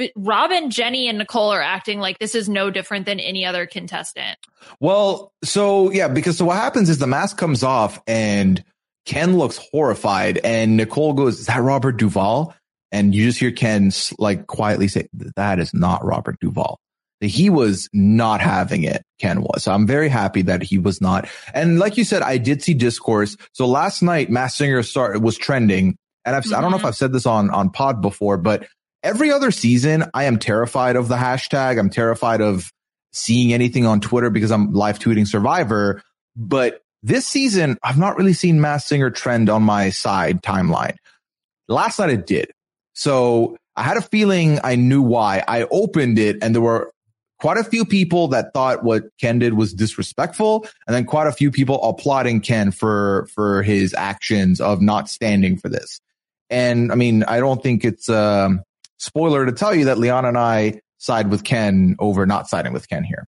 but Robin, Jenny, and Nicole are acting like this is no different than any other contestant. Well, so yeah, because so what happens is the mask comes off and Ken looks horrified and Nicole goes, is that Robert Duvall? And you just hear Ken like quietly say, that is not Robert Duvall. He was not having it. Ken was. So I'm very happy that he was not. And like you said, I did see discourse. So last night, Masked Singer started was trending. And I've, I don't know if mm-hmm. I've said this on, on pod before, but every other season, I am terrified of the hashtag. I'm terrified of seeing anything on Twitter because I'm live tweeting Survivor. But this season, I've not really seen Masked Singer trend on my side timeline. Last night it did. So I had a feeling I knew why. I opened it and there were quite a few people that thought what Ken did was disrespectful. And then quite a few people applauding Ken for, for his actions of not standing for this. And I mean, I don't think it's a spoiler to tell you that Leon and I side with Ken over not siding with Ken here.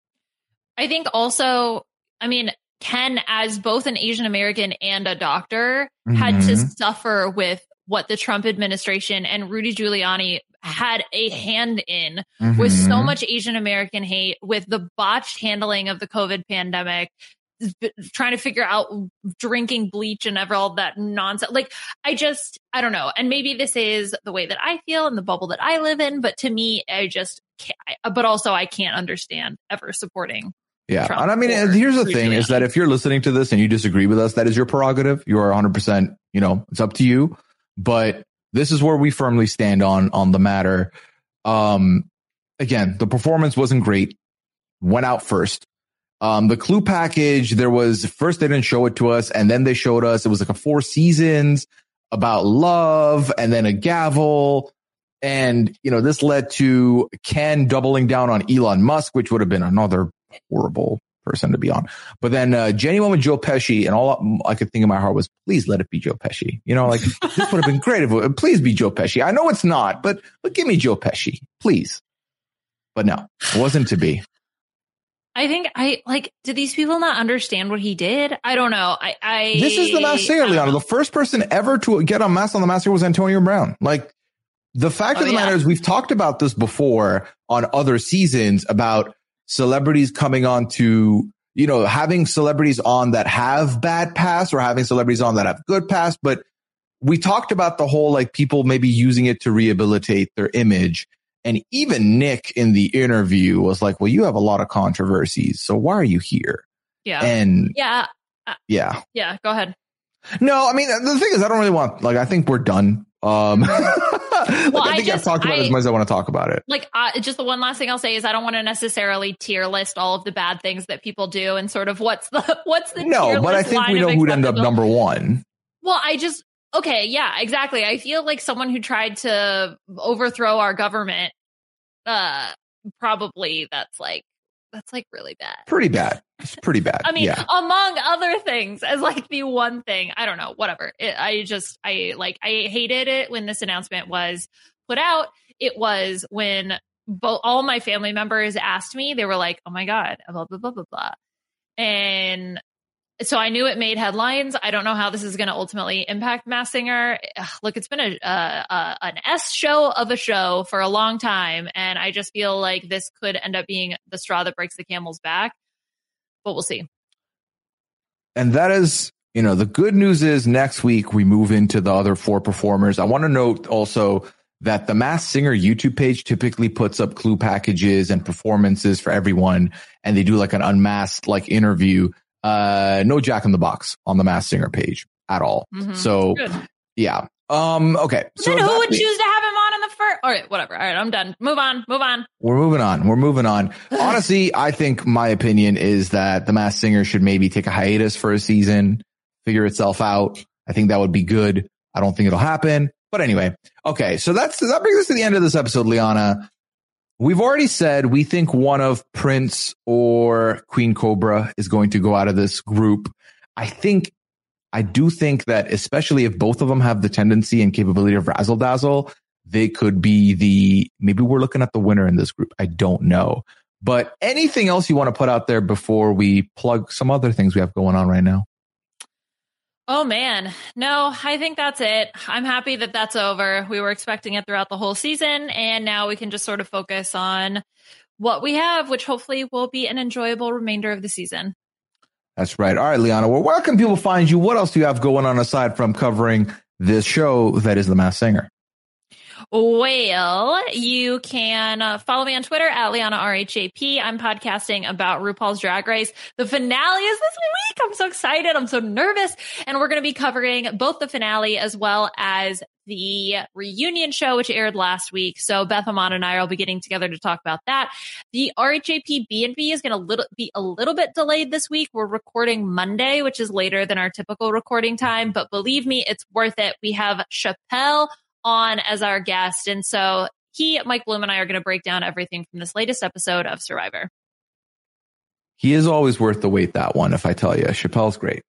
I think also, I mean, Ken, as both an Asian American and a doctor, had to Mhm. suffer with what the Trump administration and Rudy Giuliani had a hand in with so Mhm. much Asian American hate, with the botched handling of the COVID pandemic, trying to figure out drinking bleach and ever all that nonsense. Like, I just, I don't know. And maybe this is the way that I feel and the bubble that I live in, but to me, I just can't, but also I can't understand ever supporting Yeah. Trump and I mean, here's the thing is that if you're listening to this and you disagree with us, that is your prerogative. You are 100%, you know, it's up to you. But this is where we firmly stand on, on the matter. Um, again, the performance wasn't great. Went out first. Um, the clue package, there was first they didn't show it to us and then they showed us it was like a four seasons about love and then a gavel. And, you know, this led to Ken doubling down on Elon Musk, which would have been another horrible person to be on. But then uh, Jenny went with Joe Pesci, and all I could think in my heart was, please let it be Joe Pesci. You know, like this would have been great if it would, please be Joe Pesci. I know it's not, but but give me Joe Pesci, please. But no, it wasn't to be. I think I like. Did these people not understand what he did? I don't know. I, I This is the Masked Singer, Leonardo. The first person ever to get on Masked on the Singer was Antonio Brown. Like the fact Oh, of the yeah. matter is, we've talked about this before on other seasons about celebrities coming on to, you know, having celebrities on that have bad past or having celebrities on that have good past. But we talked about the whole like people maybe using it to rehabilitate their image. And even Nick in the interview was like, well, you have a lot of controversies. So why are you here? Yeah. And yeah. Yeah. yeah. Go ahead. No, I mean the thing is, I don't really want like I think we're done. Um, like, I I think just- I've talked about it as much as I want to talk about it. Like, uh, just the one last thing I'll say is I don't want to necessarily tier list all of the bad things that people do and sort of what's the what's the No, but I think we know who'd end up number one. Well, I just okay, yeah, exactly. I feel like someone who tried to overthrow our government, uh, probably that's like that's like really bad. Pretty bad. It's pretty bad. I mean, yeah. among other things, as like the one thing, I don't know, whatever. It, I just, I like, I hated it when this announcement was put out. It was when all my family members asked me, they were like, "Oh my god," blah blah blah blah blah, and so I knew it made headlines. I don't know how this is going to ultimately impact Masked Singer. Ugh, Look, it's been a, uh, an S show of a show for a long time, and I just feel like this could end up being the straw that breaks the camel's back. But we'll see. And that is, you know, the good news is next week we move into the other four performers. I want to note also that the Masked Singer YouTube page typically puts up clue packages and performances for everyone. And they do like an unmasked like interview. Uh, no Jack in the Box on the Masked Singer page at all. Mhm. So Good. yeah. Um. Okay. So then who would be- choose to have him on in the first? All right, whatever. All right, I'm done. Move on. Move on. We're moving on. We're moving on. Honestly, I think my opinion is that the Masked Singer should maybe take a hiatus for a season, figure itself out. I think that would be good. I don't think it'll happen. But anyway, okay. So that's, that brings us to the end of this episode, Liana. We've already said we think one of Prince or Queen Cobra is going to go out of this group. I think, I do think that especially if both of them have the tendency and capability of razzle dazzle, they could be the, maybe we're looking at the winner in this group. I don't know. But anything else you want to put out there before we plug some other things we have going on right now? Oh man, no, I think that's it. I'm happy that that's over. We were expecting it throughout the whole season, and now we can just sort of focus on what we have, which hopefully will be an enjoyable remainder of the season. That's right. All right, Liana. Well, where can people find you? What else do you have going on aside from covering this show that is The Masked Singer? Well, you can uh, follow me on Twitter at Liana RHAP. I'm podcasting about RuPaul's Drag Race. The finale is this week. I'm so excited. I'm so nervous. And we're going to be covering both the finale as well as the reunion show, which aired last week. So Beth Amon and I will be getting together to talk about that. The RHAP B&B is going to be a little bit delayed this week. We're recording Monday, which is later than our typical recording time, but believe me, it's worth it. We have Chappelle on as our guest. And so he, Mike Bloom, and I are going to break down everything from this latest episode of Survivor. He is always worth the wait, that one, if I tell you. Chappelle's great.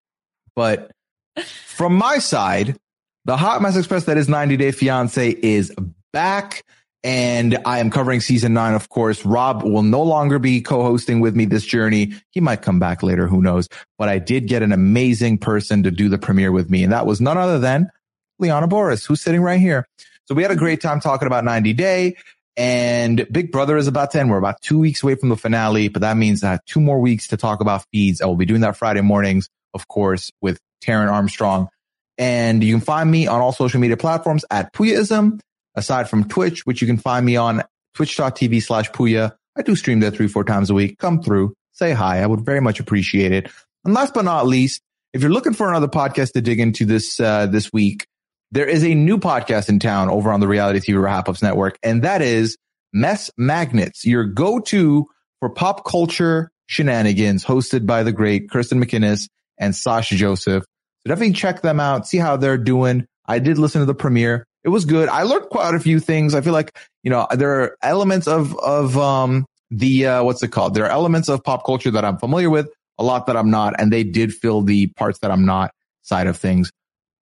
But from my side, the Hot Mess Express that is 90 Day Fiance is back. And I am covering season nine, of course. Rob will no longer be co-hosting with me this journey. He might come back later. Who knows? But I did get an amazing person to do the premiere with me. And that was none other than Liana Boas, who's sitting right here. So we had a great time talking about 90 Day and Big Brother is about to end. We're about two weeks away from the finale, but that means I have two more weeks to talk about feeds. I will be doing that Friday mornings, of course, with Taryn Armstrong. And you can find me on all social media platforms at Puyaism, aside from Twitch, which you can find me on twitch.tv slash Puya. I do stream there three, four times a week. Come through, say hi. I would very much appreciate it. And last but not least, if you're looking for another podcast to dig into this, uh, this week, there is a new podcast in town over on the Reality TV Wrap Ups Network, and that is Mess Magnets, your go-to for pop culture shenanigans, hosted by the great Kirsten McInnes and Sasha Joseph. So definitely check them out, see how they're doing. I did listen to the premiere. It was good. I learned quite a few things. I feel like, you know, there are elements of, of, um, the, uh, what's it called? There are elements of pop culture that I'm familiar with, a lot that I'm not, and they did fill the parts that I'm not side of things.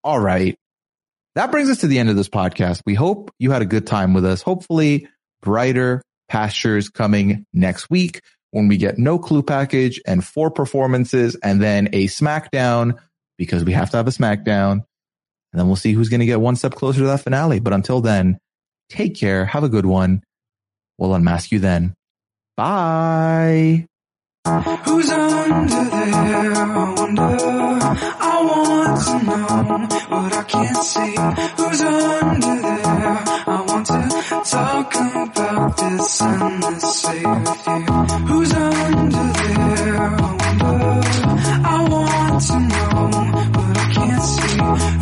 All right. That brings us to the end of this podcast. We hope you had a good time with us. Hopefully brighter pastures coming next week when we get no clue package and four performances and then a smackdown because we have to have a smackdown. And then we'll see who's going to get one step closer to that finale. But until then, take care. Have a good one. We'll unmask you then. Bye. Who's under there? I wonder. I want to know what I can't see. Who's under there? I want to talk about this endlessly with you. Who's under there? I wonder. I want to know what I can't see.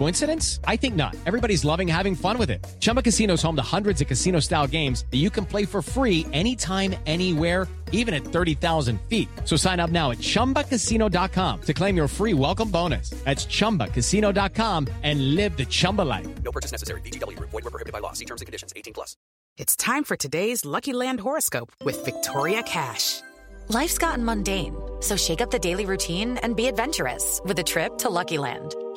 Coincidence? I think not. Everybody's loving having fun with it. Chumba Casino is home to hundreds of casino style games that you can play for free anytime, anywhere even at 30,000 feet. So sign up now at ChumbaCasino.com to claim your free welcome bonus. That's ChumbaCasino.com and live the Chumba life. No purchase necessary. VGW. Void were prohibited by law. See terms and conditions. 18 plus. It's time for today's Lucky Land horoscope with Victoria Cash. Life's gotten mundane, so shake up the daily routine and be adventurous with a trip to Lucky Land.